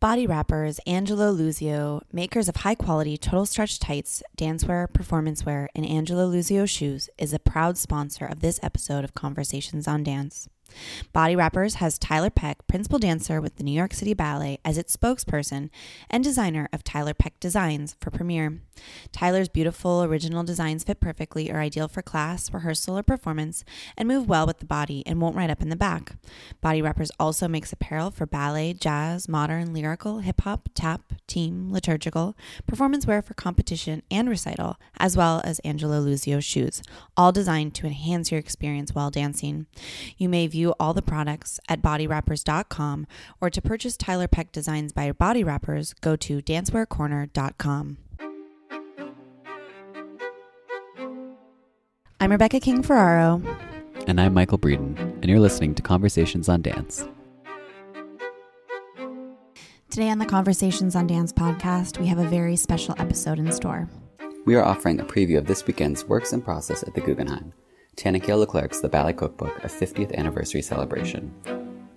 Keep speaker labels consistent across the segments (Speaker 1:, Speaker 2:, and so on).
Speaker 1: Body Wrappers, Angelo Luzio, makers of high quality total stretch tights, dancewear, performance wear, and Angelo Luzio shoes, is a proud sponsor of this episode of Conversations on Dance. Body Wrappers has Tiler Peck, principal dancer with the New York City Ballet, as its spokesperson and designer of Tiler Peck Designs for Premiere. Tiler's beautiful original designs fit perfectly, are ideal for class, rehearsal, or performance, and move well with the body and won't ride up in the back. Body Wrappers also makes apparel for ballet, jazz, modern, lyrical, hip hop, tap, team, liturgical, performance wear for competition and recital, as well as Angelo Luzio shoes, all designed to enhance your experience while dancing. You may view all the products at bodywrappers.com or to purchase Tiler Peck designs by Body Wrappers, go to dancewearcorner.com. I'm Rebecca King Ferraro.
Speaker 2: And I'm Michael Breeden, and you're listening to Conversations on Dance.
Speaker 1: Today on the Conversations on Dance podcast, we have a very special episode in store.
Speaker 2: We are offering a preview of this weekend's Works & Process at the Guggenheim, Tanaquil Le Clercq's The Ballet Cookbook, a 50th anniversary celebration.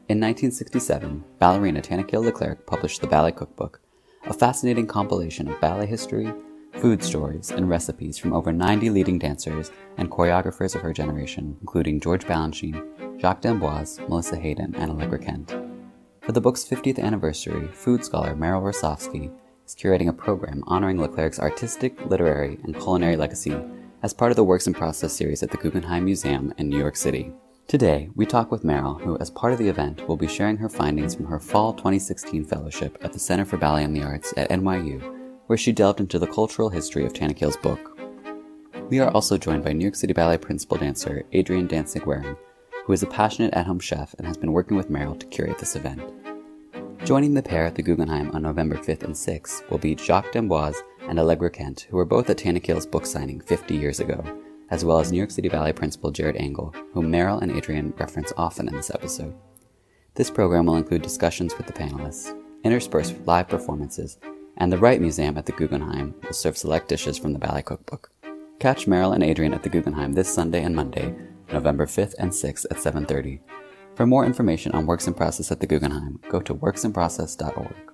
Speaker 2: In 1967, ballerina Tanaquil Le Clercq published The Ballet Cookbook, a fascinating compilation of ballet history, food stories, and recipes from over 90 leading dancers and choreographers of her generation, including George Balanchine, Jacques d'Amboise, Melissa Hayden, and Allegra Kent. For the book's 50th anniversary, food scholar Meryl Rosofsky is curating a program honoring Leclerc's artistic, literary, and culinary legacy as part of the Works & Process series at the Guggenheim Museum in New York City. Today, we talk with Meryl, who, as part of the event, will be sharing her findings from her fall 2016 fellowship at the Center for Ballet and the Arts at NYU, where she delved into the cultural history of Tanaquil's book. We are also joined by New York City Ballet principal dancer Adrian Danchig-Waring, who is a passionate at home chef and has been working with Meryl to curate this event. Joining the pair at the Guggenheim on November 5th and 6th will be Jacques d'Amboise and Allegra Kent, who were both at Tanaquil's book signing 50 years ago, as well as New York City Ballet principal Jared Angle, whom Meryl and Adrian reference often in this episode. This program will include discussions with the panelists, interspersed with live performances, and the Wright Museum at the Guggenheim will serve select dishes from the Ballet Cookbook. Catch Meryl and Adrian at the Guggenheim this Sunday and Monday, November 5th and 6th at 7:30. For more information on Works & Process at the Guggenheim, go to worksandprocess.org.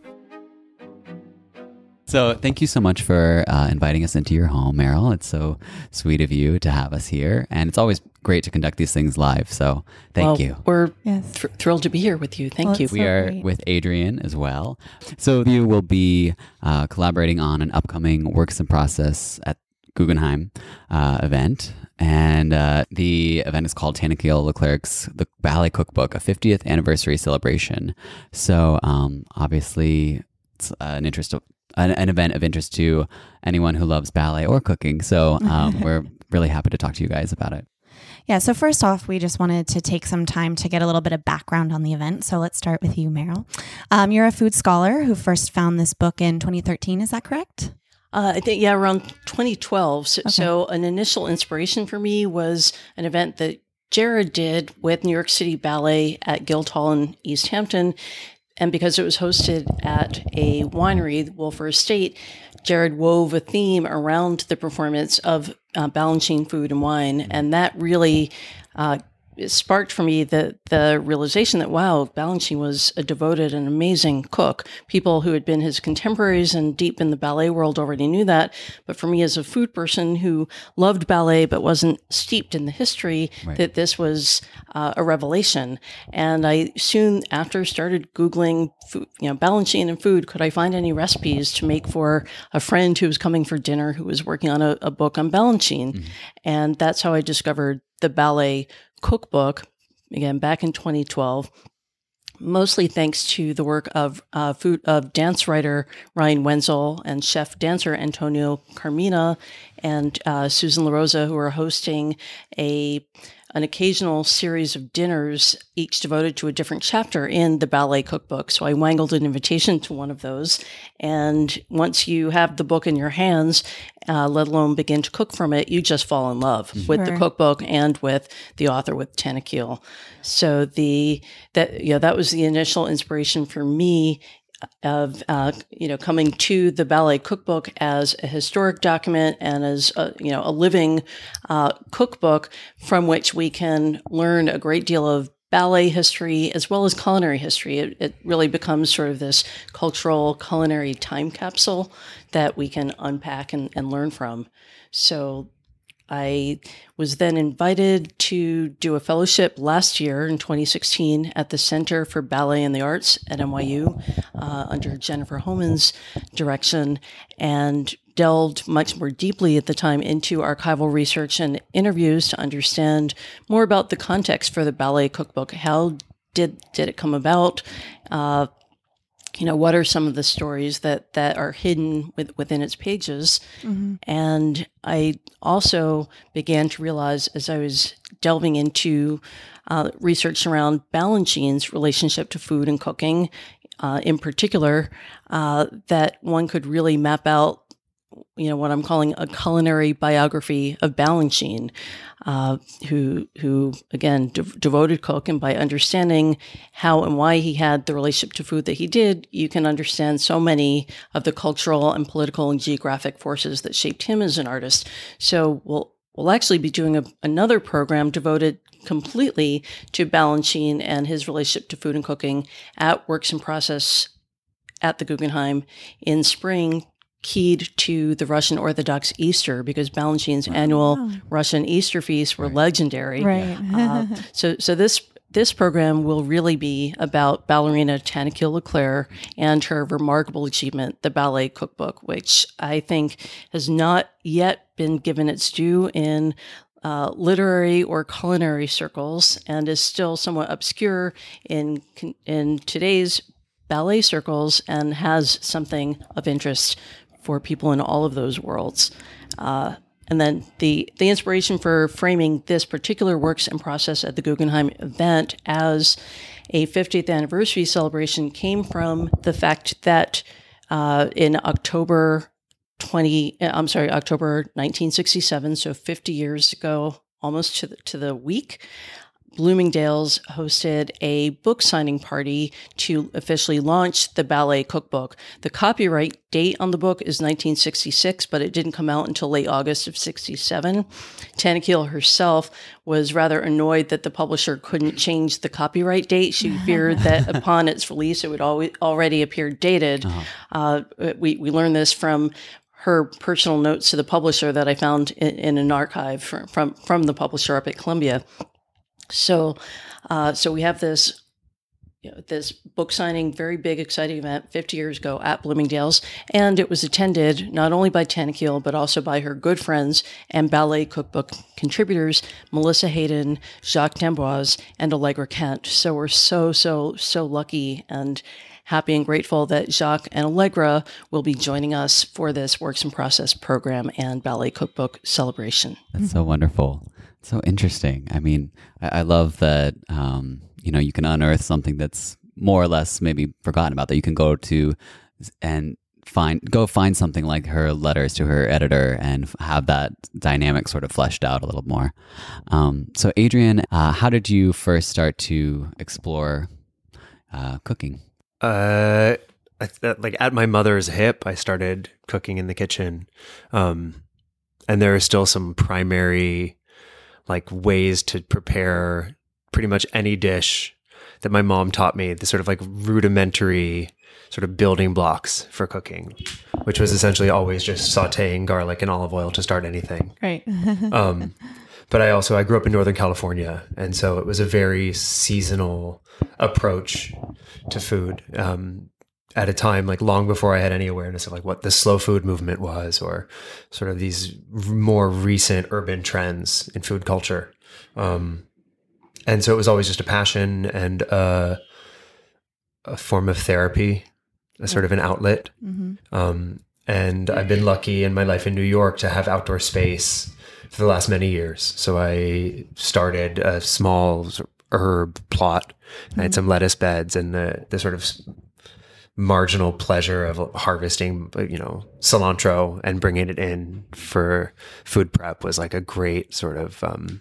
Speaker 2: So, thank you so much for uh, inviting us into your home, Meryl. It's so sweet of you to have us here. And it's always great to conduct these things live. So, thank
Speaker 3: well,
Speaker 2: you.
Speaker 3: We're
Speaker 1: Yes.
Speaker 3: thr- thrilled to be here with you. Thank
Speaker 1: Well,
Speaker 3: you.
Speaker 2: We
Speaker 1: so
Speaker 2: are
Speaker 1: great.
Speaker 2: with Adrian as well. So, you will be uh, collaborating on an upcoming Works & Process at Guggenheim uh, event. And uh, the event is called Tanaquil Le Clercq's The Ballet Cookbook, a 50th anniversary celebration. So, um, obviously, it's an interest of, an, an event of interest to anyone who loves ballet or cooking. So, um, we're really happy to talk to you guys about it.
Speaker 1: Yeah, so first off, we just wanted to take some time to get a little bit of background on the event. So let's start with you, Meryl. Um, you're a food scholar who first found this book in 2013, is that correct?
Speaker 3: Uh, I think, yeah, around 2012. So, so an initial inspiration for me was an event that Jared did with New York City Ballet at Guildhall in East Hampton. And because it was hosted at a winery, Wölffer Estate, Jared wove a theme around the performance of uh, Balanchine food and wine. And that really uh, sparked for me the the realization that wow, Balanchine was a devoted and amazing cook. People who had been his contemporaries and deep in the ballet world already knew that, but for me as a food person who loved ballet but wasn't steeped in the history, right. that this was uh, a revelation. And I soon after started googling, food, you know, Balanchine and food. Could I find any recipes to make for a friend who was coming for dinner who was working on a, a book on Balanchine? Mm-hmm. And that's how I discovered the ballet cookbook, again, back in 2012, mostly thanks to the work of uh, food of dance writer Ryan Wenzel and chef dancer Antonio Carmina and uh, Susan LaRosa, who are hosting a an occasional series of dinners, each devoted to a different chapter in the ballet cookbook. So I wangled an invitation to one of those. And once you have the book in your hands, uh, let alone begin to cook from it, you just fall in love sure. with the cookbook and with the author, with Tanaquil. So the that yeah, that was the initial inspiration for me of uh, you know coming to the ballet cookbook as a historic document and as a, you know a living uh, cookbook from which we can learn a great deal of ballet history as well as culinary history. It, it really becomes sort of this cultural culinary time capsule that we can unpack and, and learn from. So I was then invited to do a fellowship last year in 2016 at the Center for Ballet and the Arts at NYU uh, under Jennifer Homans' direction and delved much more deeply at the time into archival research and interviews to understand more about the context for the ballet cookbook. How did, did it come about? Uh, you know what are some of the stories that that are hidden with, within its pages mm-hmm. and i also began to realize as i was delving into uh, research around balanchine's relationship to food and cooking uh, in particular uh, that one could really map out you know what I'm calling a culinary biography of Balanchine, uh, who who again de- devoted cook, and by understanding how and why he had the relationship to food that he did, you can understand so many of the cultural and political and geographic forces that shaped him as an artist. So we'll we'll actually be doing a, another program devoted completely to Balanchine and his relationship to food and cooking at Works & Process at the Guggenheim in spring keyed to the Russian Orthodox Easter because Balanchine's oh. annual Russian Easter feasts were right. legendary.
Speaker 1: Right. uh,
Speaker 3: so, so this this program will really be about ballerina Tanaquil Le Clercq and her remarkable achievement, the Ballet Cookbook, which I think has not yet been given its due in uh, literary or culinary circles and is still somewhat obscure in in today's ballet circles and has something of interest for people in all of those worlds. Uh, and then the, the inspiration for framing this particular works and process at the Guggenheim event as a 50th anniversary celebration came from the fact that uh, in October 20, I'm sorry, October 1967, so 50 years ago, almost to the, to the week, Bloomingdale's hosted a book signing party to officially launch the ballet cookbook. The copyright date on the book is 1966, but it didn't come out until late August of 67. Tanaquil herself was rather annoyed that the publisher couldn't change the copyright date. She feared that upon its release, it would always, already appear dated. Uh-huh. Uh, we, we learned this from her personal notes to the publisher that I found in, in an archive from, from, from the publisher up at Columbia. So, uh, so we have this you know, this book signing, very big, exciting event 50 years ago at Bloomingdale's. And it was attended not only by Tanaquil, but also by her good friends and ballet cookbook contributors, Melissa Hayden, Jacques d'Amboise, and Allegra Kent. So we're so, so, so lucky and happy and grateful that Jacques and Allegra will be joining us for this Works & Process program and ballet cookbook celebration.
Speaker 2: That's so wonderful. So interesting. I mean, I, I love that, um, you know, you can unearth something that's more or less maybe forgotten about that you can go to and find go find something like her letters to her editor and have that dynamic sort of fleshed out a little more. Um, so, Adrian, uh, how did you first start to explore uh, cooking?
Speaker 4: Uh, like at my mother's hip, I started cooking in the kitchen, um, and there are still some primary like ways to prepare pretty much any dish that my mom taught me. The sort of like rudimentary sort of building blocks for cooking, which was essentially always just sautéing garlic and olive oil to start anything.
Speaker 1: Right.
Speaker 4: Um, but I also I grew up in Northern California, and so it was a very seasonal approach to food. Um, at a time like long before I had any awareness of like what the slow food movement was, or sort of these more recent urban trends in food culture. Um, and so it was always just a passion and uh, a form of therapy, a sort of an outlet. Um, and I've been lucky in my life in New York to have outdoor space for the last many years. So I started a small herb plot. I had some lettuce beds and the, the sort of marginal pleasure of harvesting, you know, cilantro and bringing it in for food prep was like a great sort of um,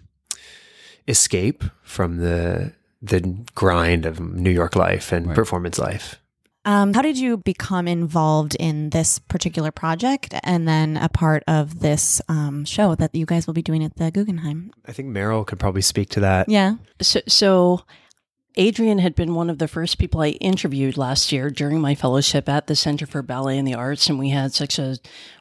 Speaker 4: escape from the the grind of New York life and performance life.
Speaker 1: Um, how did you become involved in this particular project and then a part of this um, show that you guys will be doing at the Guggenheim?
Speaker 4: I think Meryl could probably speak to that.
Speaker 1: Yeah.
Speaker 3: So, so Adrian had been one of the first people I interviewed last year during my fellowship at the Center for Ballet and the Arts, and we had such a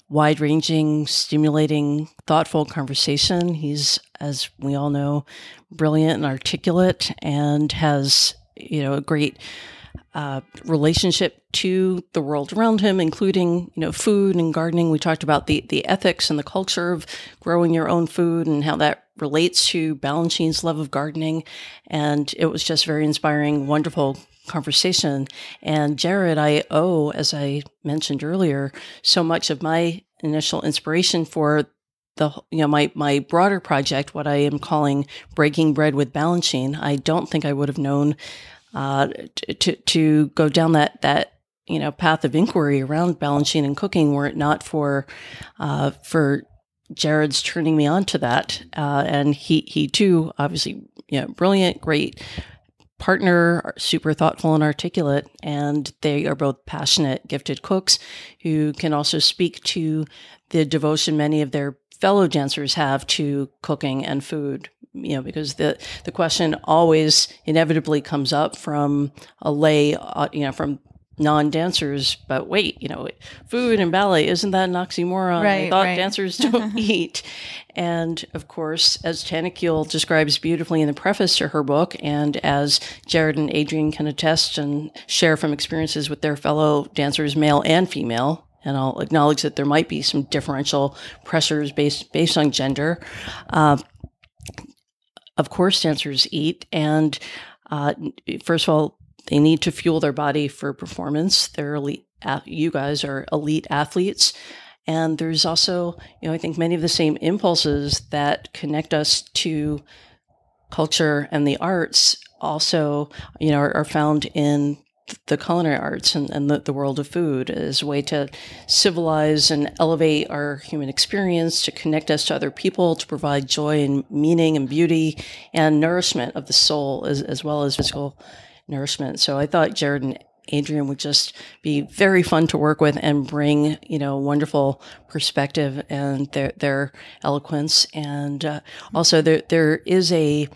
Speaker 3: wide ranging, stimulating, thoughtful conversation. He's, as we all know, brilliant and articulate and has, you know, a great uh, relationship to the world around him, including you know food and gardening. We talked about the the ethics and the culture of growing your own food and how that relates to Balanchine's love of gardening, and it was just very inspiring, wonderful conversation. And Jared, I owe, as I mentioned earlier, so much of my initial inspiration for the you know my my broader project, what I am calling breaking bread with Balanchine. I don't think I would have known uh, to to go down that that you know path of inquiry around Balanchine and cooking were it not for uh, for Jared's turning me on to that, uh, and he he too obviously you know brilliant, great partner, super thoughtful and articulate, and they are both passionate, gifted cooks who can also speak to the devotion many of their fellow dancers have to cooking and food. You know, because the the question always inevitably comes up from a lay, uh, you know, from non-dancers but wait you know food and ballet isn't that an oxymoron? I
Speaker 1: Right,
Speaker 3: thought
Speaker 1: right.
Speaker 3: dancers don't eat. And of course as Tanaquil describes beautifully in the preface to her book and as jared and adrian can attest and share from experiences with their fellow dancers male and female and i'll acknowledge that there might be some differential pressures based based on gender. Uh, of course dancers eat and uh, first of all they need to fuel their body for performance. They're elite you guys are elite athletes. And there's also you know i think many of the same impulses that connect us to culture and the arts also you know are, are found in the culinary arts and, and the, the world of food as a way to civilize and elevate our human experience, to connect us to other people, to provide joy and meaning and beauty and nourishment of the soul as, as well as physical nourishment. So I thought Jared and Adrian would just be very fun to work with and bring, you know, wonderful perspective and their their eloquence. And uh, also, there there is a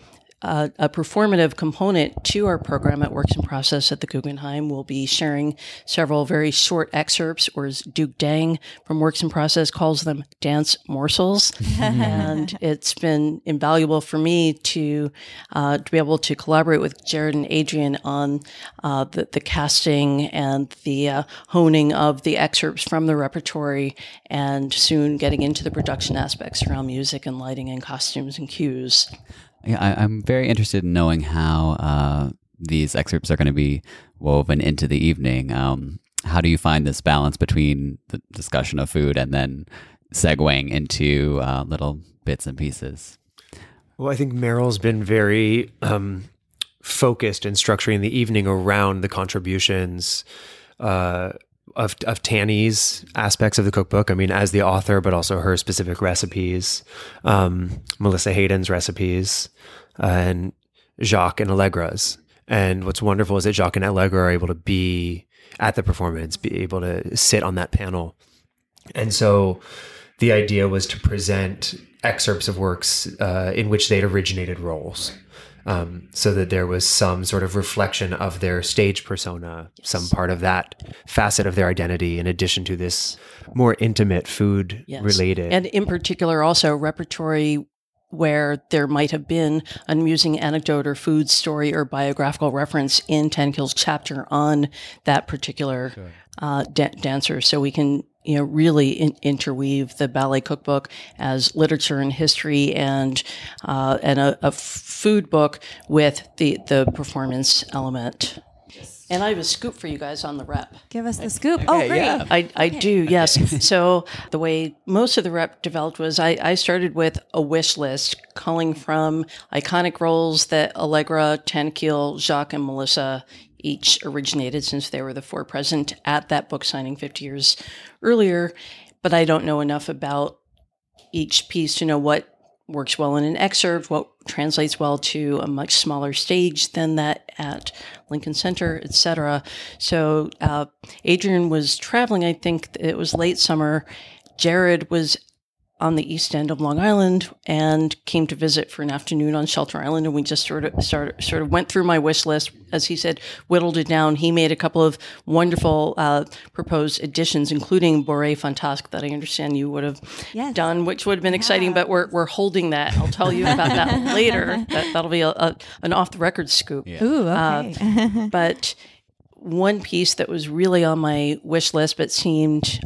Speaker 3: uh, a performative component to our program at Works & Process at the Guggenheim. We'll be sharing several very short excerpts, or as Duke Dang from Works & Process calls them, dance morsels. and it's been invaluable for me to uh, to be able to collaborate with Jared and Adrian on uh, the, the casting and the uh, honing of the excerpts from the repertory, and soon getting into the production aspects around music and lighting and costumes and cues.
Speaker 2: Yeah, I, I'm very interested in knowing how uh, these excerpts are going to be woven into the evening. Um, how do you find this balance between the discussion of food and then segueing into uh, little bits and pieces?
Speaker 4: Well, I think Meryl's been very um, focused in structuring the evening around the contributions, uh, of of Tanny's aspects of the cookbook. I mean, as the author, but also her specific recipes, um, Melissa Hayden's recipes, uh, and Jacques and Allegra's. And what's wonderful is that Jacques and Allegra are able to be at the performance, be able to sit on that panel. And so the idea was to present excerpts of works uh, in which they'd originated roles. Um, so that there was some sort of reflection of their stage persona, some part of that facet of their identity, in addition to this more intimate food
Speaker 3: Yes.
Speaker 4: related.
Speaker 3: And in particular, also repertory where there might have been an amusing anecdote or food story or biographical reference in Tanaquil's chapter on that particular uh, da- dancer. So we can, you know, really in- interweave the ballet cookbook as literature and history and uh, and a, a f- food book with the the performance element. And I have a scoop for you guys on the rep.
Speaker 1: Give us the scoop. oh, great.
Speaker 3: I, I do, yes. so the way most of the rep developed was I, I started with a wish list calling from iconic roles that Allegra, Tanaquil, Jacques, and Melissa each originated since they were the four present at that book signing 50 years earlier. But I don't know enough about each piece to know what works well in an excerpt, what translates well to a much smaller stage than that at Lincoln Center, etc. So uh, Adrian was traveling. I think it was late summer. Jared was on the east end of Long Island and came to visit for an afternoon on Shelter Island, and we just sort of started, sort of went through my wish list, as he said, whittled it down. He made a couple of wonderful uh, proposed additions, including Bourrée Fantasque, that I understand you would have
Speaker 1: Yes.
Speaker 3: done, which would have been exciting. But we're we're holding that. I'll tell you about that later. That that'll be a, a, an off the record scoop.
Speaker 1: Ooh, okay.
Speaker 3: But one piece that was really on my wish list, but seemed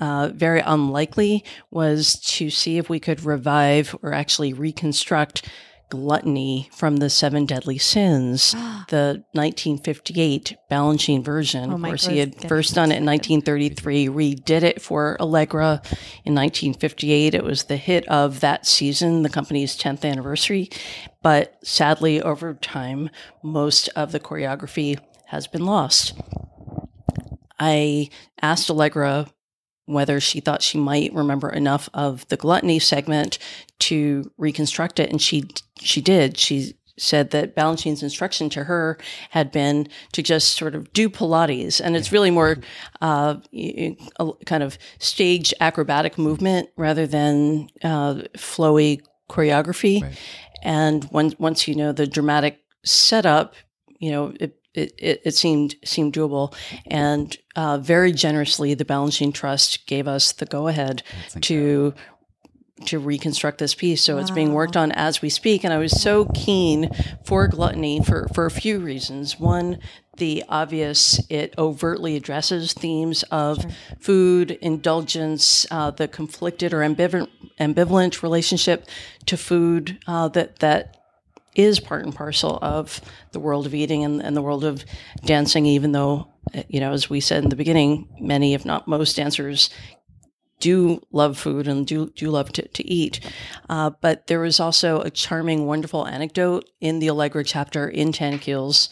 Speaker 3: uh, very unlikely, was to see if we could revive or actually reconstruct gluttony from the Seven Deadly Sins, the 1958 Balanchine version.
Speaker 1: Oh,
Speaker 3: of course, he had first done it in 1933, redid it for Allegra in 1958. It was the hit of that season, the company's 10th anniversary. But sadly, over time, most of the choreography has been lost. I asked Allegra whether she thought she might remember enough of the gluttony segment to reconstruct it, and she she did. She said that Balanchine's instruction to her had been to just sort of do Pilates, and it's really more uh, y- y- a kind of stage acrobatic movement rather than uh, flowy choreography. And once once you know the dramatic setup, you know it it, it, it seemed seemed doable, and uh, very generously, the Balanchine Trust gave us the go ahead to to reconstruct this piece. So it's being worked on as we speak, and I was so keen for gluttony for for a few reasons. One. The obvious, it overtly addresses themes of food, indulgence, uh, the conflicted or ambivalent, ambivalent relationship to food uh, that that is part and parcel of the world of eating and, and the world of dancing, even though, uh, you know, as we said in the beginning, many, if not most dancers do love food and do, do love to, to eat. Uh, but there was also a charming, wonderful anecdote in the Allegra chapter in Tanaquil's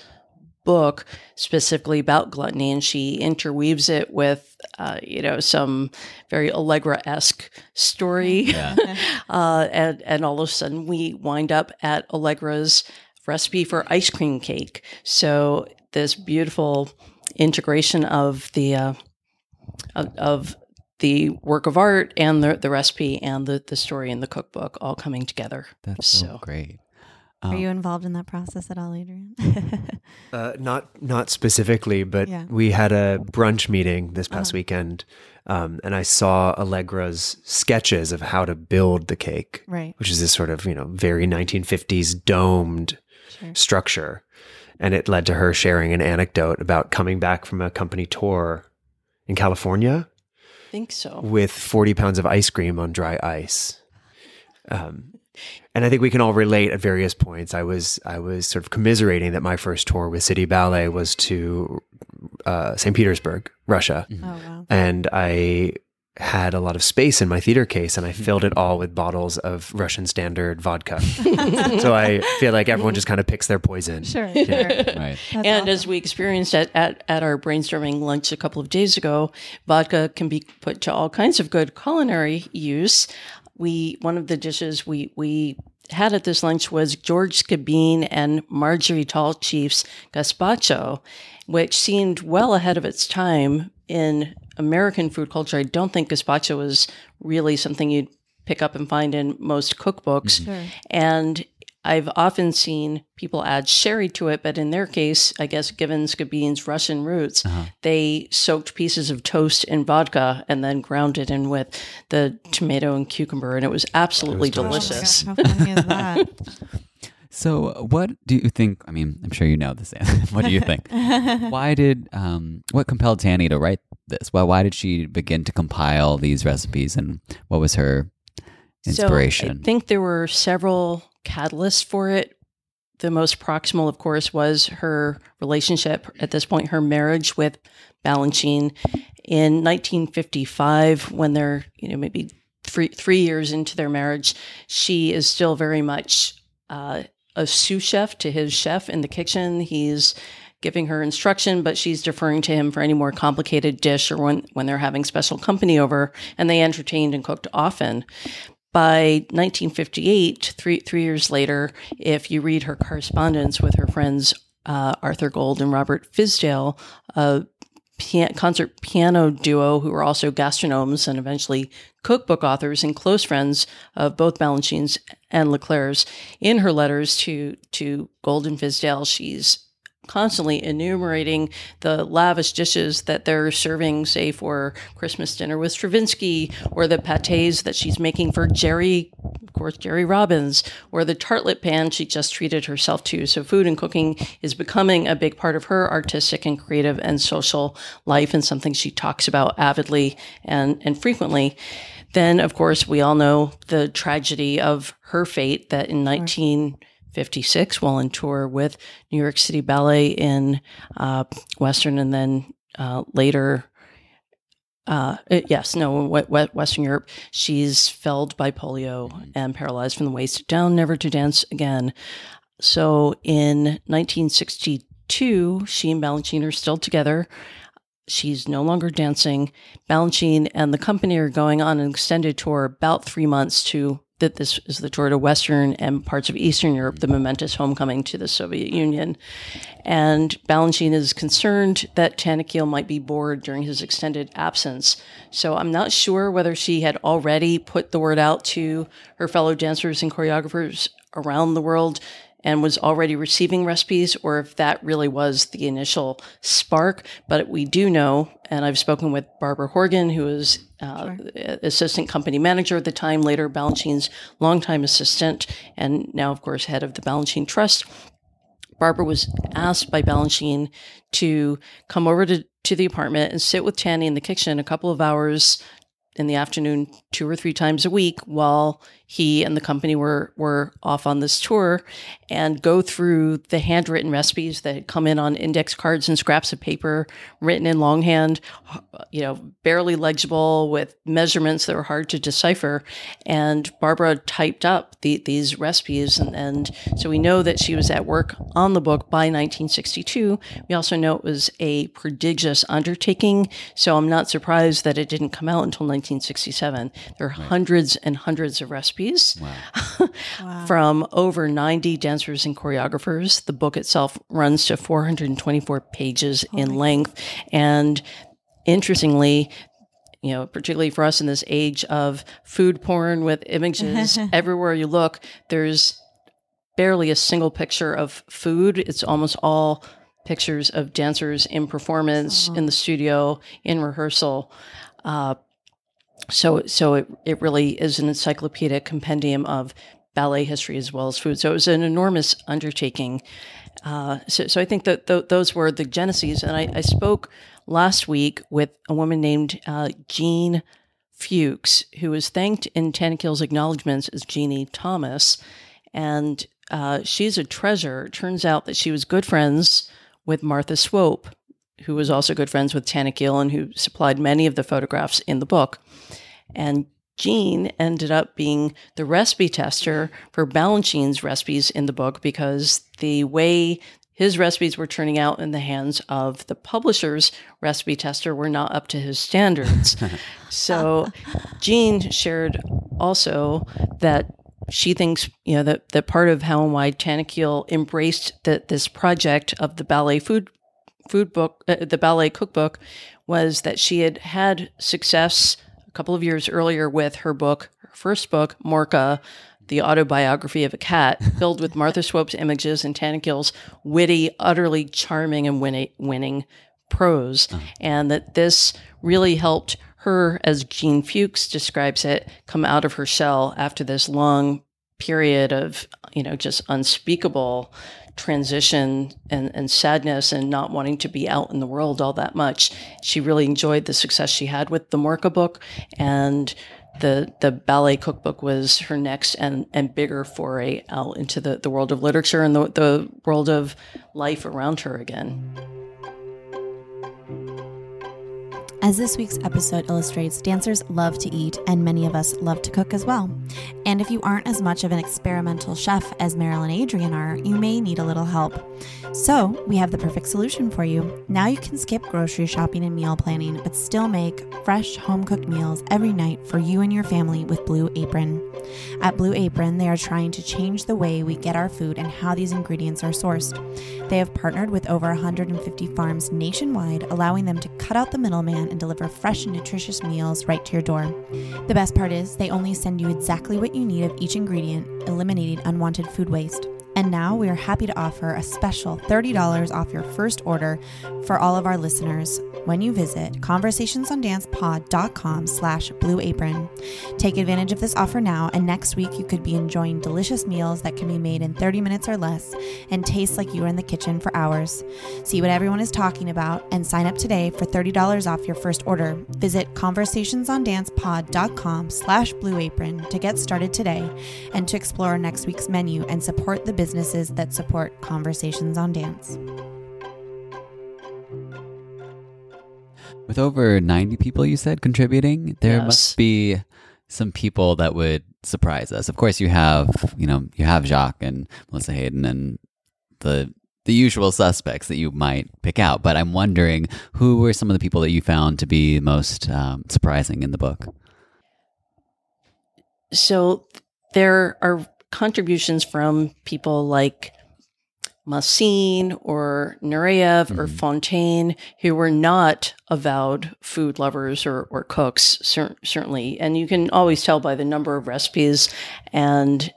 Speaker 3: book specifically about gluttony, and she interweaves it with, uh, you know, some very Allegra-esque story. uh, and, and all of a sudden, we wind up at Allegra's recipe for ice cream cake. So this beautiful integration of the uh, of, of the work of art and the, the recipe and the, the story in the cookbook all coming together.
Speaker 5: That's so,
Speaker 3: So-
Speaker 5: great.
Speaker 1: Are you involved in that process at all, Adrian?
Speaker 4: Uh, not not specifically, but
Speaker 1: Yeah.
Speaker 4: we had a brunch meeting this past weekend, um, and I saw Allegra's sketches of how to build the cake,
Speaker 1: Right.
Speaker 4: Which is this sort of you know very 1950s domed structure, and it led to her sharing an anecdote about coming back from a company tour in California
Speaker 3: I think so.
Speaker 4: with 40 pounds of ice cream on dry ice. Um, and I think we can all relate at various points. I was I was sort of commiserating that my first tour with City Ballet was to uh, St. Petersburg, Russia,
Speaker 1: Oh wow.
Speaker 4: and I had a lot of space in my theater case and I filled it all with bottles of Russian standard vodka. so I feel like everyone just kind of picks their poison.
Speaker 1: Sure,
Speaker 4: Yeah.
Speaker 1: sure.
Speaker 2: Right.
Speaker 1: That's
Speaker 3: and as we experienced at, at, at our brainstorming lunch a couple of days ago, vodka can be put to all kinds of good culinary use. We one of the dishes we we had at this lunch was George Skibine and Marjorie Tallchief's gazpacho, which seemed well ahead of its time in American food culture. I don't think gazpacho was really something you'd pick up and find in most cookbooks. Mm-hmm. And I've often seen people add sherry to it, but in their case, I guess given Skibine's Russian roots, they soaked pieces of toast in vodka and then ground it in with the tomato and cucumber, and it was absolutely
Speaker 1: Oh my
Speaker 3: delicious.
Speaker 1: gosh, how funny is that?
Speaker 2: So, what do you think? I mean, I'm sure you know this. Anne. what do you think? why did um, what compelled Tanny to write this? Well, why did she begin to compile these recipes, and what was her inspiration?
Speaker 3: So I think there were several catalysts for it. The most proximal, of course, was her relationship at this point, her marriage with Balanchine in 1955, when they're you know maybe three three years into their marriage. She is still very much uh, a sous chef to his chef in the kitchen. He's giving her instruction, but she's deferring to him for any more complicated dish or when, when they're having special company over, and they entertained and cooked often. By 1958, three, three years later, if you read her correspondence with her friends uh, Arthur Gold and Robert Fizdale, a pia- concert piano duo who were also gastronomes and eventually cookbook authors and close friends of both Balanchine's and Le Clercq's, in her letters to, to Gold and Fizdale, she's constantly enumerating the lavish dishes that they're serving, say, for Christmas dinner with Stravinsky, or the pâtés that she's making for Jerry, of course, Jerry Robbins, or the tartlet pan she just treated herself to. So, food and cooking is becoming a big part of her artistic and creative and social life, and something she talks about avidly and, and frequently. Then, of course, we all know the tragedy of her fate that in 19. 56 while on tour with New York City Ballet in uh, Western and then uh, later, uh, uh, yes, no, we- we- Western Europe. She's felled by polio and paralyzed from the waist down, never to dance again. So in 1962, she and Balanchine are still together. She's no longer dancing. Balanchine and the company are going on an extended tour, about three months to that this is the tour to Western and parts of Eastern Europe, the momentous homecoming to the Soviet Union. And Balanchine is concerned that Tanaquil might be bored during his extended absence. So I'm not sure whether she had already put the word out to her fellow dancers and choreographers around the world and was already receiving recipes, or if that really was the initial spark. But we do know, and I've spoken with Barbara Horgan, who was uh, assistant company manager at the time, later Balanchine's longtime assistant, and now, of course, head of the Balanchine Trust. Barbara was asked by Balanchine to come over to, to the apartment and sit with Tanny in the kitchen a couple of hours in the afternoon, two or three times a week, while he and the company were were off on this tour, and go through the handwritten recipes that had come in on index cards and scraps of paper written in longhand, you know, barely legible with measurements that were hard to decipher. And Barbara typed up the, these recipes, and, and so we know that she was at work on the book by 1962. We also know it was a prodigious undertaking, so I'm not surprised that it didn't come out until 1967. There are hundreds and hundreds of recipes from over 90 dancers and choreographers. The book itself runs to 424 pages in length. And interestingly, you know, particularly for us in this age of food porn with images everywhere you look, there's barely a single picture of food. It's almost all pictures of dancers in performance, in the studio, in rehearsal. Uh, so, so it, it really is an encyclopedic compendium of ballet history as well as food. So it was an enormous undertaking. Uh, so, so I think that th- those were the genesis. And I, I spoke last week with a woman named uh, Jean Fuchs, who was thanked in Tanaquil's acknowledgments as Jeannie Thomas. And uh, she's a treasure. It turns out that she was good friends with Martha Swope, who was also good friends with Tanaquil and who supplied many of the photographs in the book. And Jean ended up being the recipe tester for Balanchine's recipes in the book because the way his recipes were turning out in the hands of the publisher's recipe tester were not up to his standards. so Jean shared also that she thinks, you know, that, that part of how and why Tanaquil embraced that this project of the ballet food food book, uh, the ballet cookbook, was that she had had success a couple of years earlier with her book, her first book, Mourka, the autobiography of a cat, filled with Martha Swope's images and Tanaquil's witty, utterly charming and winning, winning prose, uh-huh. and that this really helped her, as Jean Fuchs describes it, come out of her shell after this long period of, you know, just unspeakable transition and, and sadness and not wanting to be out in the world all that much. She really enjoyed the success she had with the Mourka book and the the ballet cookbook was her next and, and bigger foray out into the, the world of literature and the, the world of life around her again.
Speaker 1: As this week's episode illustrates, dancers love to eat, and many of us love to cook as well. And if you aren't as much of an experimental chef as Marilyn and Adrian are, you may need a little help. So, we have the perfect solution for you. Now you can skip grocery shopping and meal planning, but still make fresh home cooked meals every night for you and your family with Blue Apron. At Blue Apron, they are trying to change the way we get our food and how these ingredients are sourced. They have partnered with over 150 farms nationwide, allowing them to cut out the middleman and deliver fresh and nutritious meals right to your door. The best part is, they only send you exactly what you need of each ingredient, eliminating unwanted food waste. And now we are happy to offer a special $30 off your first order for all of our listeners when you visit conversationsondancepod.com slash blue apron. Take advantage of this offer now, and next week you could be enjoying delicious meals that can be made in 30 minutes or less and taste like you were in the kitchen for hours. See what everyone is talking about and sign up today for $30 off your first order. Visit conversationsondancepod.com slash blue apron to get started today and to explore next week's menu and support the businesses that support Conversations on Dance.
Speaker 2: With over 90 people, you said, contributing, there
Speaker 3: Yes.
Speaker 2: must be some people that would surprise us. Of course, you have, you know, you have Jacques and Melissa Hayden and the the usual suspects that you might pick out. But I'm wondering who were some of the people that you found to be most um, surprising in the book?
Speaker 3: So there are contributions from people like Massine or Nureyev or mm-hmm. Fonteyn, who were not avowed food lovers or, or cooks, cer- certainly. And you can always tell by the number of recipes and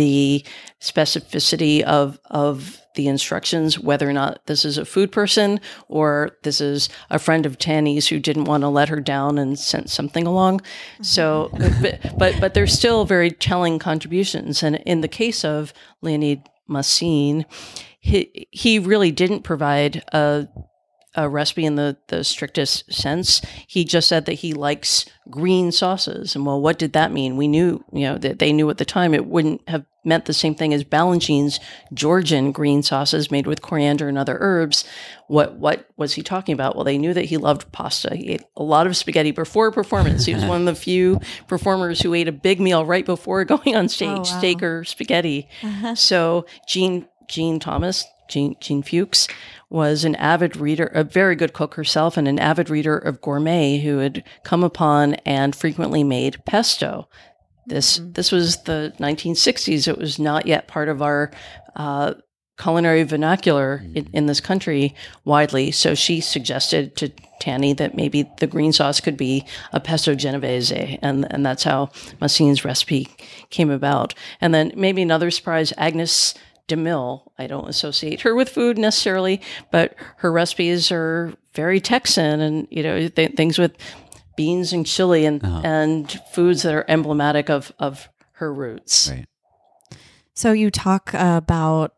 Speaker 3: the specificity of of the instructions whether or not this is a food person or this is a friend of Tanny's who didn't want to let her down and sent something along. So, mm-hmm. but, but but they're still very telling contributions. And in the case of Leonid Massine, he he really didn't provide a a recipe in the, the strictest sense. He just said that he likes green sauces. And well, what did that mean? We knew, you know, that they knew at the time it wouldn't have meant the same thing as Balanchine's Georgian green sauces made with coriander and other herbs. What what was he talking about? Well, they knew that he loved pasta. He ate a lot of spaghetti before a performance. He was one of the few performers who ate a big meal right before going on stage,
Speaker 1: Oh, wow.
Speaker 3: steak or spaghetti. Uh-huh. So Jean Gene Thomas, Jean, Gene Fuchs, was an avid reader, a very good cook herself, and an avid reader of gourmet who had come upon and frequently made pesto. This this was the 1960s. It was not yet part of our uh, culinary vernacular in, in this country widely. So she suggested to Tanny that maybe the green sauce could be a pesto genovese, and and that's how Massine's recipe came about. And then maybe another surprise, Agnes DeMille. I don't associate her with food necessarily, but her recipes are very Texan, and you know th- things with beans and chili and uh-huh. and foods that are emblematic of of her roots.
Speaker 2: Right.
Speaker 1: So you talk about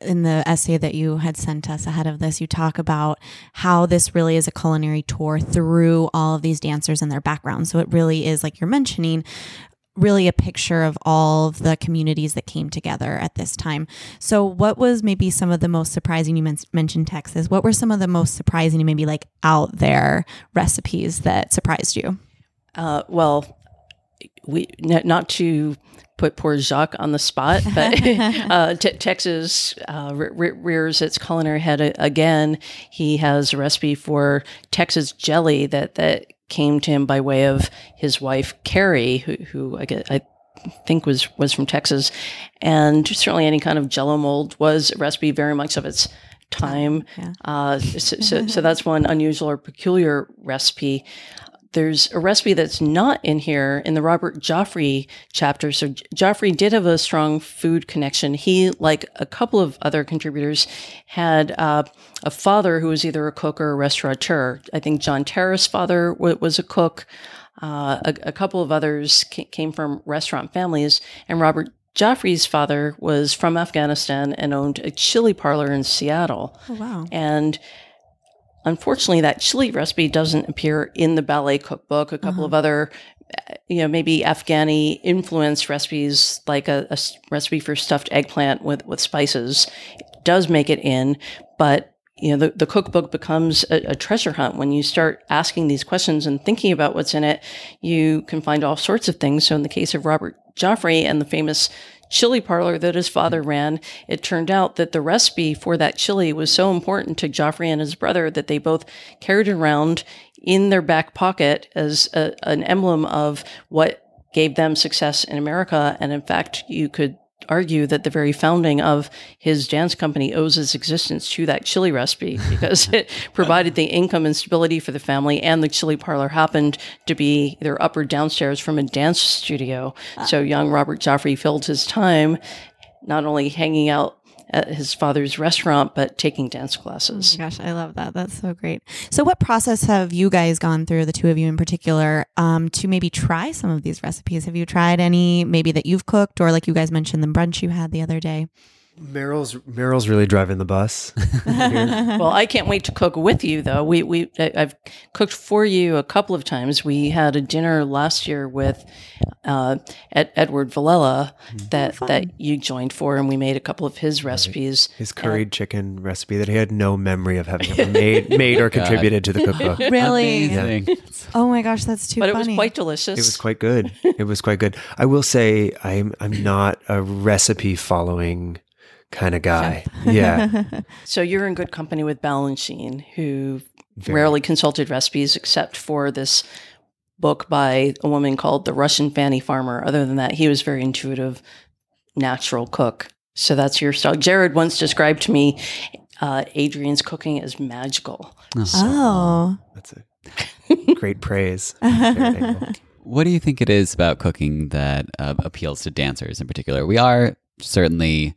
Speaker 1: in the essay that you had sent us ahead of this, you talk about how this really is a culinary tour through all of these dancers and their backgrounds. So it really is, like you're mentioning, really a picture of all of the communities that came together at this time. So, what was maybe some of the most surprising? You men- mentioned Texas. What were some of the most surprising, maybe like out there recipes that surprised you?
Speaker 3: Uh, well, we n- not to put poor Jacques on the spot, but uh, t- Texas uh, re- rears its culinary head again. He has a recipe for Texas jelly that that came to him by way of his wife Carrie, who, who I, get, I think was was from Texas, and certainly any kind of Jello mold was a recipe very much of its time. Yeah. Uh, so, so, so, that's one unusual or peculiar recipe there's a recipe that's not in here in the Robert Joffrey chapter. So Joffrey did have a strong food connection. He, like a couple of other contributors, had uh, a father who was either a cook or a restaurateur. I think John Taras' father w- was a cook. Uh, a, a, couple of others c- came from restaurant families, and Robert Joffrey's father was from Afghanistan and owned a chili parlor in Seattle.
Speaker 1: Oh, wow.
Speaker 3: And Unfortunately, that chili recipe doesn't appear in the ballet cookbook. A couple uh-huh. of other, you know, maybe Afghani influenced recipes, like a, a, recipe for stuffed eggplant with, with spices, does make it in. But you know, the, the cookbook becomes a, a, treasure hunt when you start asking these questions and thinking about what's in it. You can find all sorts of things. So, in the case of Robert Joffrey and the famous chili parlor that his father mm-hmm. ran, it turned out that the recipe for that chili was so important to Joffrey and his brother that they both carried it around in their back pocket as a, an emblem of what gave them success in America. And in fact, you could argue that the very founding of his dance company owes its existence to that chili recipe because it provided the income and stability for the family. And the chili parlor happened to be either up or downstairs from a dance studio. Ah. So young Robert Joffrey filled his time not only hanging out at his father's restaurant, but taking dance classes.
Speaker 1: Oh gosh, I love that. That's so great. So, what process have you guys gone through, the two of you in particular, um, to maybe try some of these recipes? Have you tried any maybe that you've cooked, or like you guys mentioned the brunch you had the other day?
Speaker 4: Meryl's Meryl's really driving the bus.
Speaker 3: well, I can't wait to cook with you, though. We we I've cooked for you a couple of times. We had a dinner last year with uh, Ed, Edward Villella mm-hmm. that oh, that you joined for, and we made a couple of his recipes.
Speaker 4: His curried and, chicken recipe that he had no memory of having ever made made or contributed to the cookbook.
Speaker 1: Really? Yeah. Oh my gosh, that's too.
Speaker 3: But
Speaker 1: funny.
Speaker 3: it was quite delicious.
Speaker 4: It was quite good. It was quite good. I will say I'm I'm not a recipe following kind of guy. Yeah.
Speaker 3: so you're in good company with Balanchine, who Very. rarely consulted recipes except for this book by a woman called The Russian Fanny Farmer. Other than that, he was very intuitive, natural cook. So that's your style. Jared once described to me uh, Adrian's cooking as magical.
Speaker 1: Oh. So, oh.
Speaker 4: That's a great praise.
Speaker 2: what do you think it is about cooking that uh, appeals to dancers in particular? We are certainly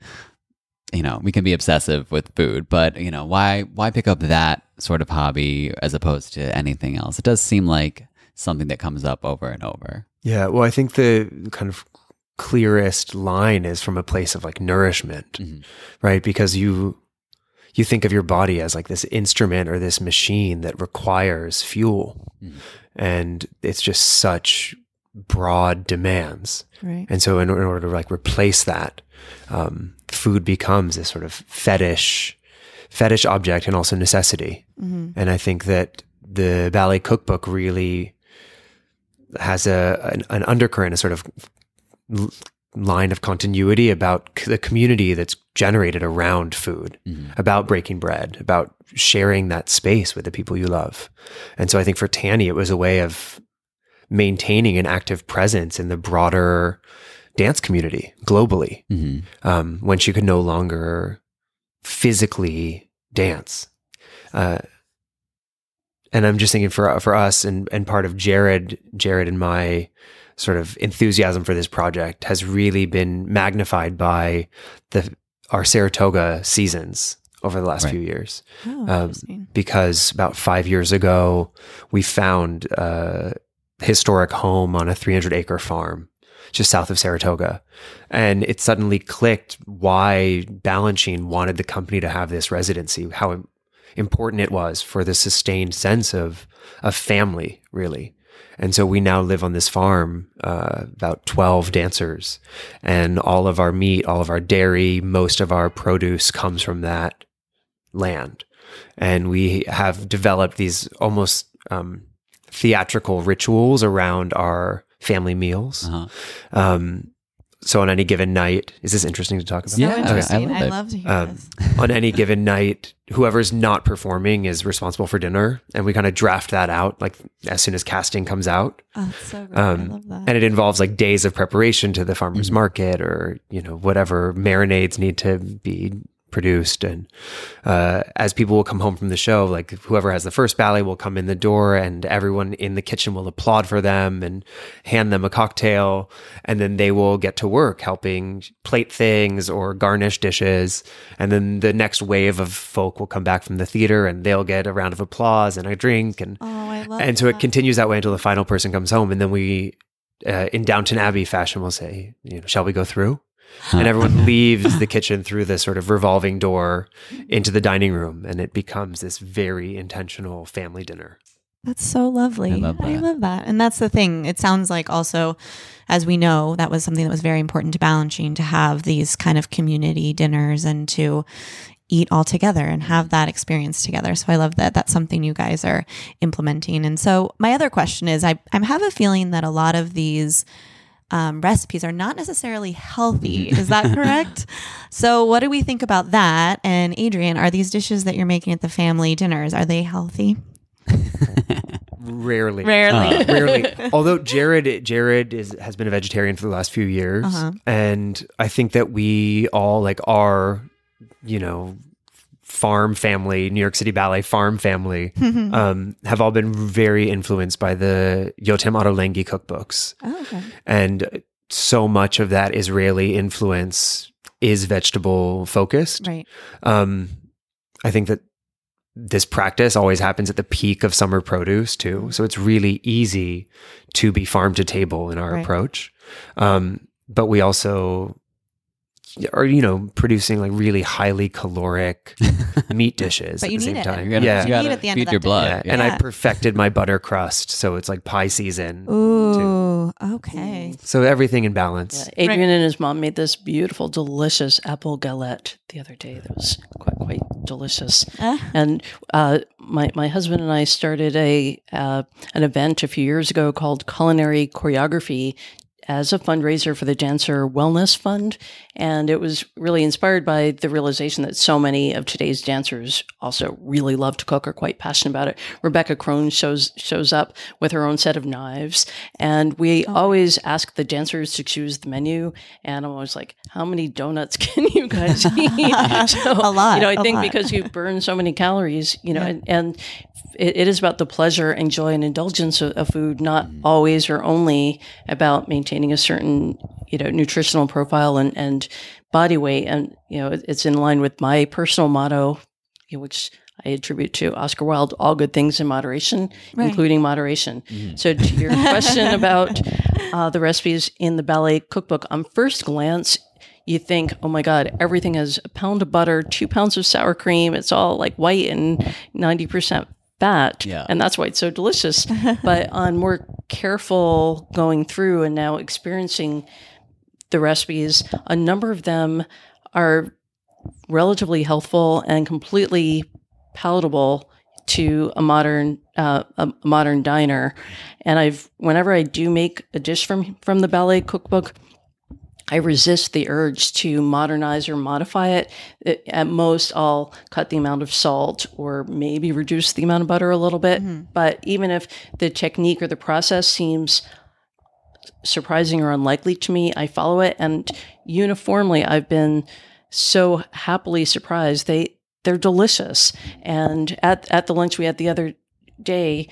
Speaker 2: you know, we can be obsessive with food, but you know, why why pick up that sort of hobby as opposed to anything else? It does seem like something that comes up over and over.
Speaker 4: Yeah, well, I think the kind of clearest line is from a place of like nourishment, mm-hmm. right? Because you you think of your body as like this instrument or this machine that requires fuel. Mm-hmm. And it's just such broad demands.
Speaker 1: Right.
Speaker 4: And so in, in order to like replace that, um, food becomes this sort of fetish, fetish object and also necessity. Mm-hmm. And I think that the ballet cookbook really has a an, an undercurrent, a sort of line of continuity about the community that's generated around food, mm-hmm. about breaking bread, about sharing that space with the people you love. And so I think for Tanny, it was a way of maintaining an active presence in the broader dance community globally mm-hmm. um, when she could no longer physically dance. Uh, and I'm just thinking for for us and and part of Jared, Jared and my sort of enthusiasm for this project has really been magnified by the our Saratoga seasons over the last right. few years.
Speaker 1: Oh, um,
Speaker 4: because about five years ago, we found a historic home on a 300 acre farm just south of Saratoga. And it suddenly clicked why Balanchine wanted the company to have this residency, how important it was for the sustained sense of, of family, really. And so we now live on this farm, uh, about 12 dancers, and all of our meat, all of our dairy, most of our produce comes from that land. And we have developed these almost um, theatrical rituals around our family meals.
Speaker 2: Uh-huh.
Speaker 4: Um, so on any given night, is this interesting to talk about?
Speaker 1: So
Speaker 2: Yeah, okay, I
Speaker 1: interesting.
Speaker 2: love
Speaker 1: I love to hear
Speaker 4: Um,
Speaker 1: this.
Speaker 4: on any given night, whoever's not performing is responsible for dinner, and we kind of draft that out like as soon as casting comes out.
Speaker 1: Oh, it's so great. I
Speaker 4: Um,
Speaker 1: love that.
Speaker 4: and it involves like days of preparation to the farmers
Speaker 2: Mhm.
Speaker 4: market, or you know whatever marinades need to be produced. And uh, as people will come home from the show, like whoever has the first ballet will come in the door, and everyone in the kitchen will applaud for them and hand them a cocktail, and then they will get to work helping plate things or garnish dishes. And then the next wave of folk will come back from the theater, and they'll get a round of applause and a drink, and
Speaker 1: oh,
Speaker 4: and so it continues that way until the final person comes home, and then we, uh, in Downton Abbey fashion, will say, you know, shall we go through? And everyone leaves the kitchen through this sort of revolving door into the dining room, and it becomes this very intentional family dinner.
Speaker 1: That's so lovely.
Speaker 2: I love that.
Speaker 1: love that. And that's the thing. It sounds like also, as we know, that was something that was very important to Balanchine to have these kind of community dinners and to eat all together and have that experience together. So I love that that's something you guys are implementing. And so my other question is I, I have a feeling that a lot of these um, recipes are not necessarily healthy. Is that correct? so what do we think about that? And Adrian, are these dishes that you're making at the family dinners, are they healthy?
Speaker 4: Rarely,
Speaker 1: Rarely.
Speaker 4: Uh, rarely. Although Jared, Jared is has been a vegetarian for the last few years,
Speaker 1: Uh-huh.
Speaker 4: and I think that we all like are, you know, farm family, New York City Ballet farm family, um, have all been very influenced by the Yotam Ottolenghi cookbooks.
Speaker 1: Oh, okay.
Speaker 4: and so much of that Israeli influence is vegetable focused.
Speaker 1: Right.
Speaker 4: Um, I think that this practice always happens at the peak of summer produce too, so it's really easy to be farm to table in our
Speaker 1: Right.
Speaker 4: approach. Um, but we also are, you know, producing like really highly caloric meat dishes
Speaker 1: But
Speaker 4: at
Speaker 1: you
Speaker 4: the
Speaker 1: need
Speaker 4: same
Speaker 1: it.
Speaker 4: time.
Speaker 2: You gotta,
Speaker 4: yeah.
Speaker 2: you
Speaker 1: You need
Speaker 2: gotta
Speaker 1: at the end of
Speaker 2: feed your blood.
Speaker 4: Yeah, and
Speaker 1: Yeah.
Speaker 4: I perfected my butter crust, so it's like pie season.
Speaker 1: Ooh, okay.
Speaker 4: So everything in balance.
Speaker 3: Yeah, Adrian and his mom made this beautiful, delicious apple galette the other day. That was quite quite delicious.
Speaker 1: Ah.
Speaker 3: And uh, my my husband and I started a uh, an event a few years ago called Culinary Choreography as a fundraiser for the Dancer Wellness Fund, and it was really inspired by the realization that so many of today's dancers also really love to cook, are quite passionate about it. Rebecca Krohn shows shows up with her own set of knives, and we oh, always ask the dancers to choose the menu. And I'm always like, "How many donuts can you guys eat?" so,
Speaker 1: A lot,
Speaker 3: You know, I think
Speaker 1: lot.
Speaker 3: because you burn so many calories, you know, and, and it, it is about the pleasure and joy and indulgence of, of food, not always or only about maintaining a certain, you know, nutritional profile and, and body weight. And, you know, it, it's in line with my personal motto, you know, which I attribute to Oscar Wilde, all good things in moderation,
Speaker 1: Right.
Speaker 3: including moderation. So to your question about uh, the recipes in the ballet cookbook, on first glance, you think, oh my God, everything has a pound of butter, two pounds of sour cream. It's all like white and 90% fat.
Speaker 2: Yeah.
Speaker 3: And that's why it's so delicious. but on more careful going through and now experiencing the recipes, a number of them are relatively healthful and completely palatable to a modern uh, a modern diner. And I've whenever I do make a dish from from the ballet cookbook, I resist the urge to modernize or modify it. It- At most, I'll cut the amount of salt or maybe reduce the amount of butter a little bit. Mm-hmm. But even if the technique or the process seems surprising or unlikely to me, I follow it. And uniformly, I've been so happily surprised. They they're delicious. And at at the lunch we had the other day,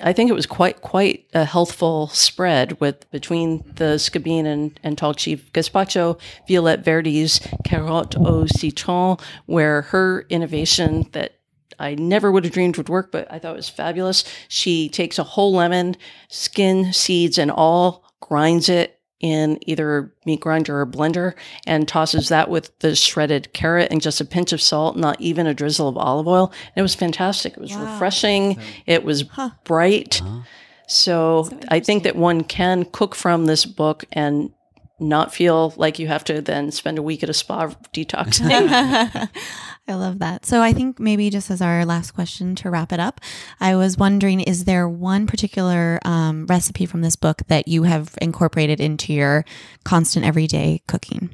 Speaker 3: I think it was quite quite a healthful spread with between the Skibine and, and Tallchief gazpacho, Violette Verdy's carotte au citron, where her innovation that I never would have dreamed would work, but I thought it was fabulous. She takes a whole lemon, skin, seeds, and all, grinds it in either meat grinder or blender, and tosses that with the shredded carrot and just a pinch of salt, not even a drizzle of olive oil. And it was fantastic. It was refreshing. It was bright. Uh-huh. So, I think that one can cook from this book and not feel like you have to then spend a week at a spa detoxing.
Speaker 1: I love that. So I think maybe just as our last question to wrap it up, I was wondering: is there one particular um, recipe from this book that you have incorporated into your constant everyday cooking?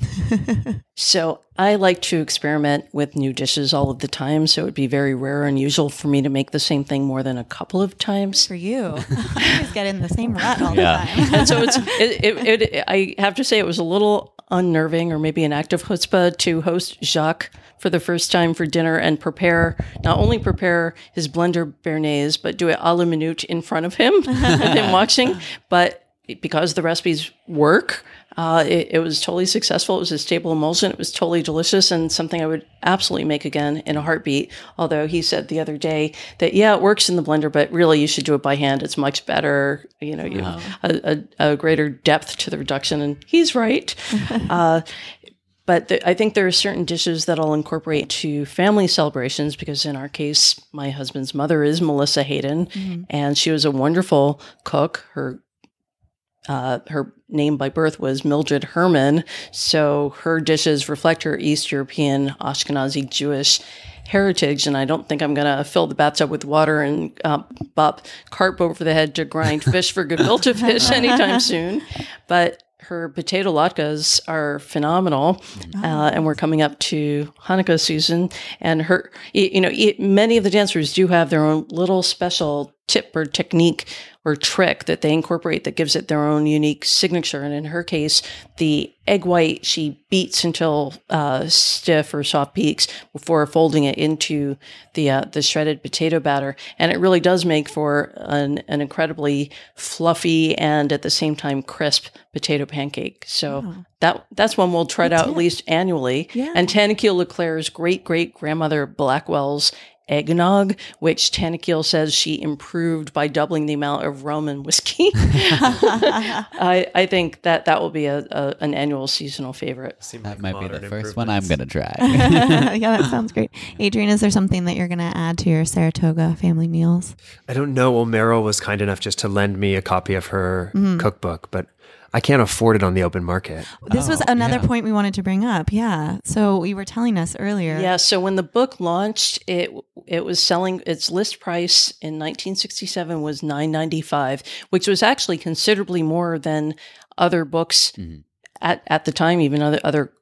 Speaker 3: so I like to experiment with new dishes all of the time. So it would be very rare and unusual for me to make the same thing more than a couple of times.
Speaker 1: For you, you always get in the same rut all
Speaker 2: Yeah.
Speaker 1: the time.
Speaker 3: and so it's it, it, it, I have to say it was a little unnerving or maybe an act of chutzpah to host Jacques for the first time for dinner and prepare not only prepare his blender béarnaise but do it a la minute in front of him and him watching but because the recipes work uh, it, it was totally successful. It was a stable emulsion. It was totally delicious and something I would absolutely make again in a heartbeat. Although he said the other day that, yeah, it works in the blender, but really you should do it by hand. It's much better. You know, you have a, a, a greater depth to the reduction. And he's right. uh, but th- I think there are certain dishes that I'll incorporate to family celebrations because, in our case, my husband's mother is Melissa Hayden, and she was a wonderful cook. Her uh, her name by birth was Mildred Herman, so her dishes reflect her East European Ashkenazi Jewish heritage. And I don't think I'm going to fill the bathtub with water and uh, bop carp over the head to grind fish for gefilte fish anytime soon. But her potato latkes are phenomenal, uh, and we're coming up to Hanukkah season. And her, you know, many of the dancers do have their own little special tip or technique or trick that they incorporate that gives it their own unique signature. And in her case, the egg white she beats until uh, stiff or soft peaks before folding it into the uh, the shredded potato batter, and it really does make for an, an incredibly fluffy and at the same time crisp potato pancake. So that that's one we'll try out at least annually.
Speaker 1: Yeah.
Speaker 3: And Tanaquil Le Clercq's great great grandmother Blackwell's eggnog, which Tanaquil says she improved by doubling the amount of rum and whiskey. I, I think that that will be a, a an annual seasonal favorite.
Speaker 2: That might be the first one I'm going to try.
Speaker 1: yeah, that sounds great. Adrian, is there something that you're going to add to your Saratoga family meals?
Speaker 4: I don't know. Well, Meryl was kind enough just to lend me a copy of her mm-hmm. cookbook, but I can't afford it on the open market.
Speaker 1: This was
Speaker 2: Oh,
Speaker 1: another
Speaker 2: yeah.
Speaker 1: point we wanted to bring up. Yeah. So you were telling us earlier.
Speaker 3: Yeah, so when the book launched, it it was selling its list price in 1967 was 9.95, which was actually considerably more than other books
Speaker 2: Mhm.
Speaker 3: at at the time, even other other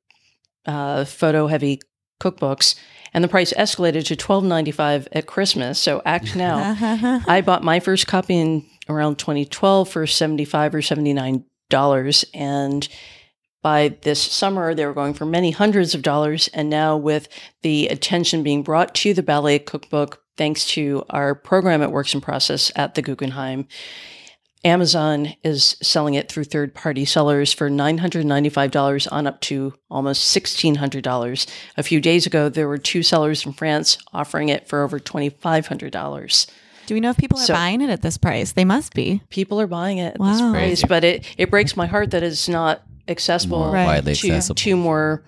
Speaker 3: uh, photo heavy cookbooks. And the price escalated to 12.95 at Christmas. So act now. I bought my first copy in around 2012 for 75 or 79 dollars. And by this summer they were going for many hundreds of dollars. And now with the attention being brought to the ballet cookbook thanks to our program at Works & Process at the guggenheim amazon is selling it through third party sellers for $995 on up to almost $1600 a few days ago there were two sellers in france offering it for over $2500
Speaker 1: Do we know if people are
Speaker 3: So-
Speaker 1: buying it at this price? They must be.
Speaker 3: people are buying it at
Speaker 1: Wow.
Speaker 3: this price, but it, it breaks my heart that it's not accessible
Speaker 2: More
Speaker 1: Right.
Speaker 2: widely
Speaker 3: to,
Speaker 2: accessible.
Speaker 3: to more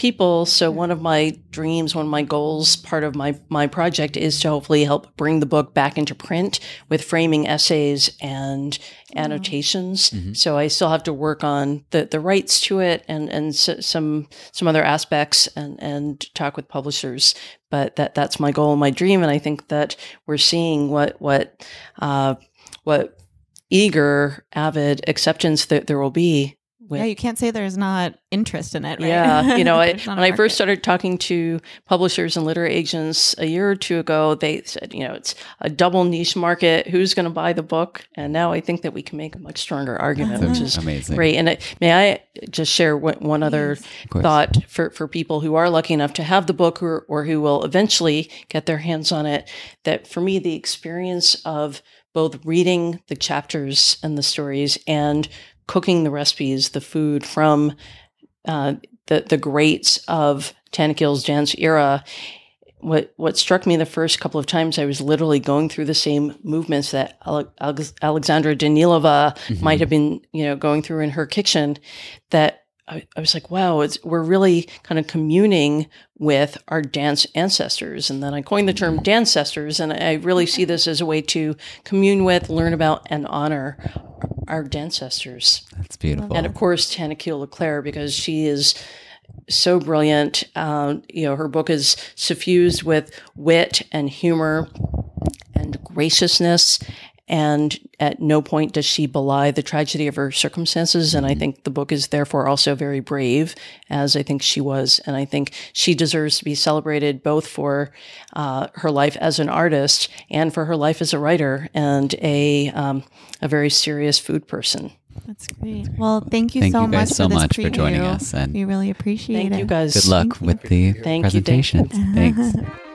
Speaker 3: people. So one of my dreams, one of my goals, part of my, my project is to hopefully help bring the book back into print with framing essays and annotations. So I still have to work on the, the rights to it and, and s- some some other aspects and, and talk with publishers. But that that's my goal and my dream. And I think that we're seeing what what uh, what eager, avid acceptance that there will be. With,
Speaker 1: Yeah, you can't say there's not interest in it, right?
Speaker 3: yeah, you know, I, when I first started talking to publishers and literary agents a year or two ago, they said, you know, it's a double niche market. Who's going to buy the book? And now I think that we can make a much stronger argument, uh-huh. which is
Speaker 2: Amazing.
Speaker 3: great. And it, may I just share one, one other thought for, for people who are lucky enough to have the book or, or who will eventually get their hands on it? That for me, the experience of both reading the chapters and the stories and cooking the recipes, the food from uh, the the greats of Tanaquil's dance era. What what struck me the first couple of times, I was literally going through the same movements that Ale- Alex- Alexandra Danilova might have been, you know, going through in her kitchen. That I, I was like, wow, it's, we're really kind of communing with our dance ancestors. And then I coined the term dancestors, and I really see this as a way to commune with, learn about, and honor our dancestors.
Speaker 2: That's beautiful.
Speaker 3: And of course, Tanaquil Le Clercq, because she is so brilliant. Um, you know, her book is suffused with wit and humor and graciousness and at no point does she belie the tragedy of her circumstances. And I think the book is therefore also very brave, as I think she was. And I think she deserves to be celebrated both for uh, her life as an artist and for her life as a writer and a, um, a very serious food person.
Speaker 1: That's great. Well, thank you
Speaker 2: Thank
Speaker 1: so
Speaker 2: you guys
Speaker 1: much
Speaker 2: so
Speaker 1: for this
Speaker 2: much for joining us, and-
Speaker 1: we really appreciate
Speaker 3: Thank
Speaker 1: it.
Speaker 3: you guys.
Speaker 2: Good luck with the
Speaker 3: Thank you,
Speaker 2: presentation. Thanks.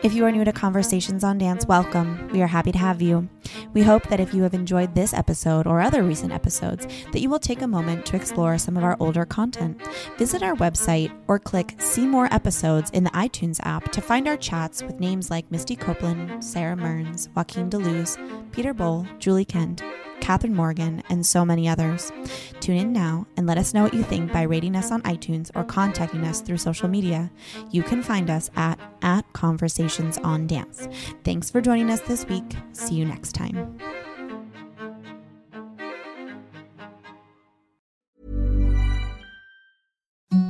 Speaker 1: If you are new to Conversations on Dance, welcome. We are happy to have you. We hope that if you have enjoyed this episode or other recent episodes, that you will take a moment to explore some of our older content. Visit our website or click See More Episodes in the iTunes app to find our chats with names like Misty Copeland, Sara Mearns, Joaquin De Luz, Peter Boal, Julie Kent, Kathryn Morgan, and so many others. Tune in now and let us know what you think by rating us on iTunes or contacting us through social media. You can find us at, at Conversations on Dance. Thanks for joining us this week. See you next time.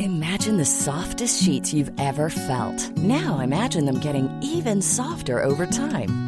Speaker 5: Imagine the softest sheets you've ever felt. Now imagine them getting even softer over time.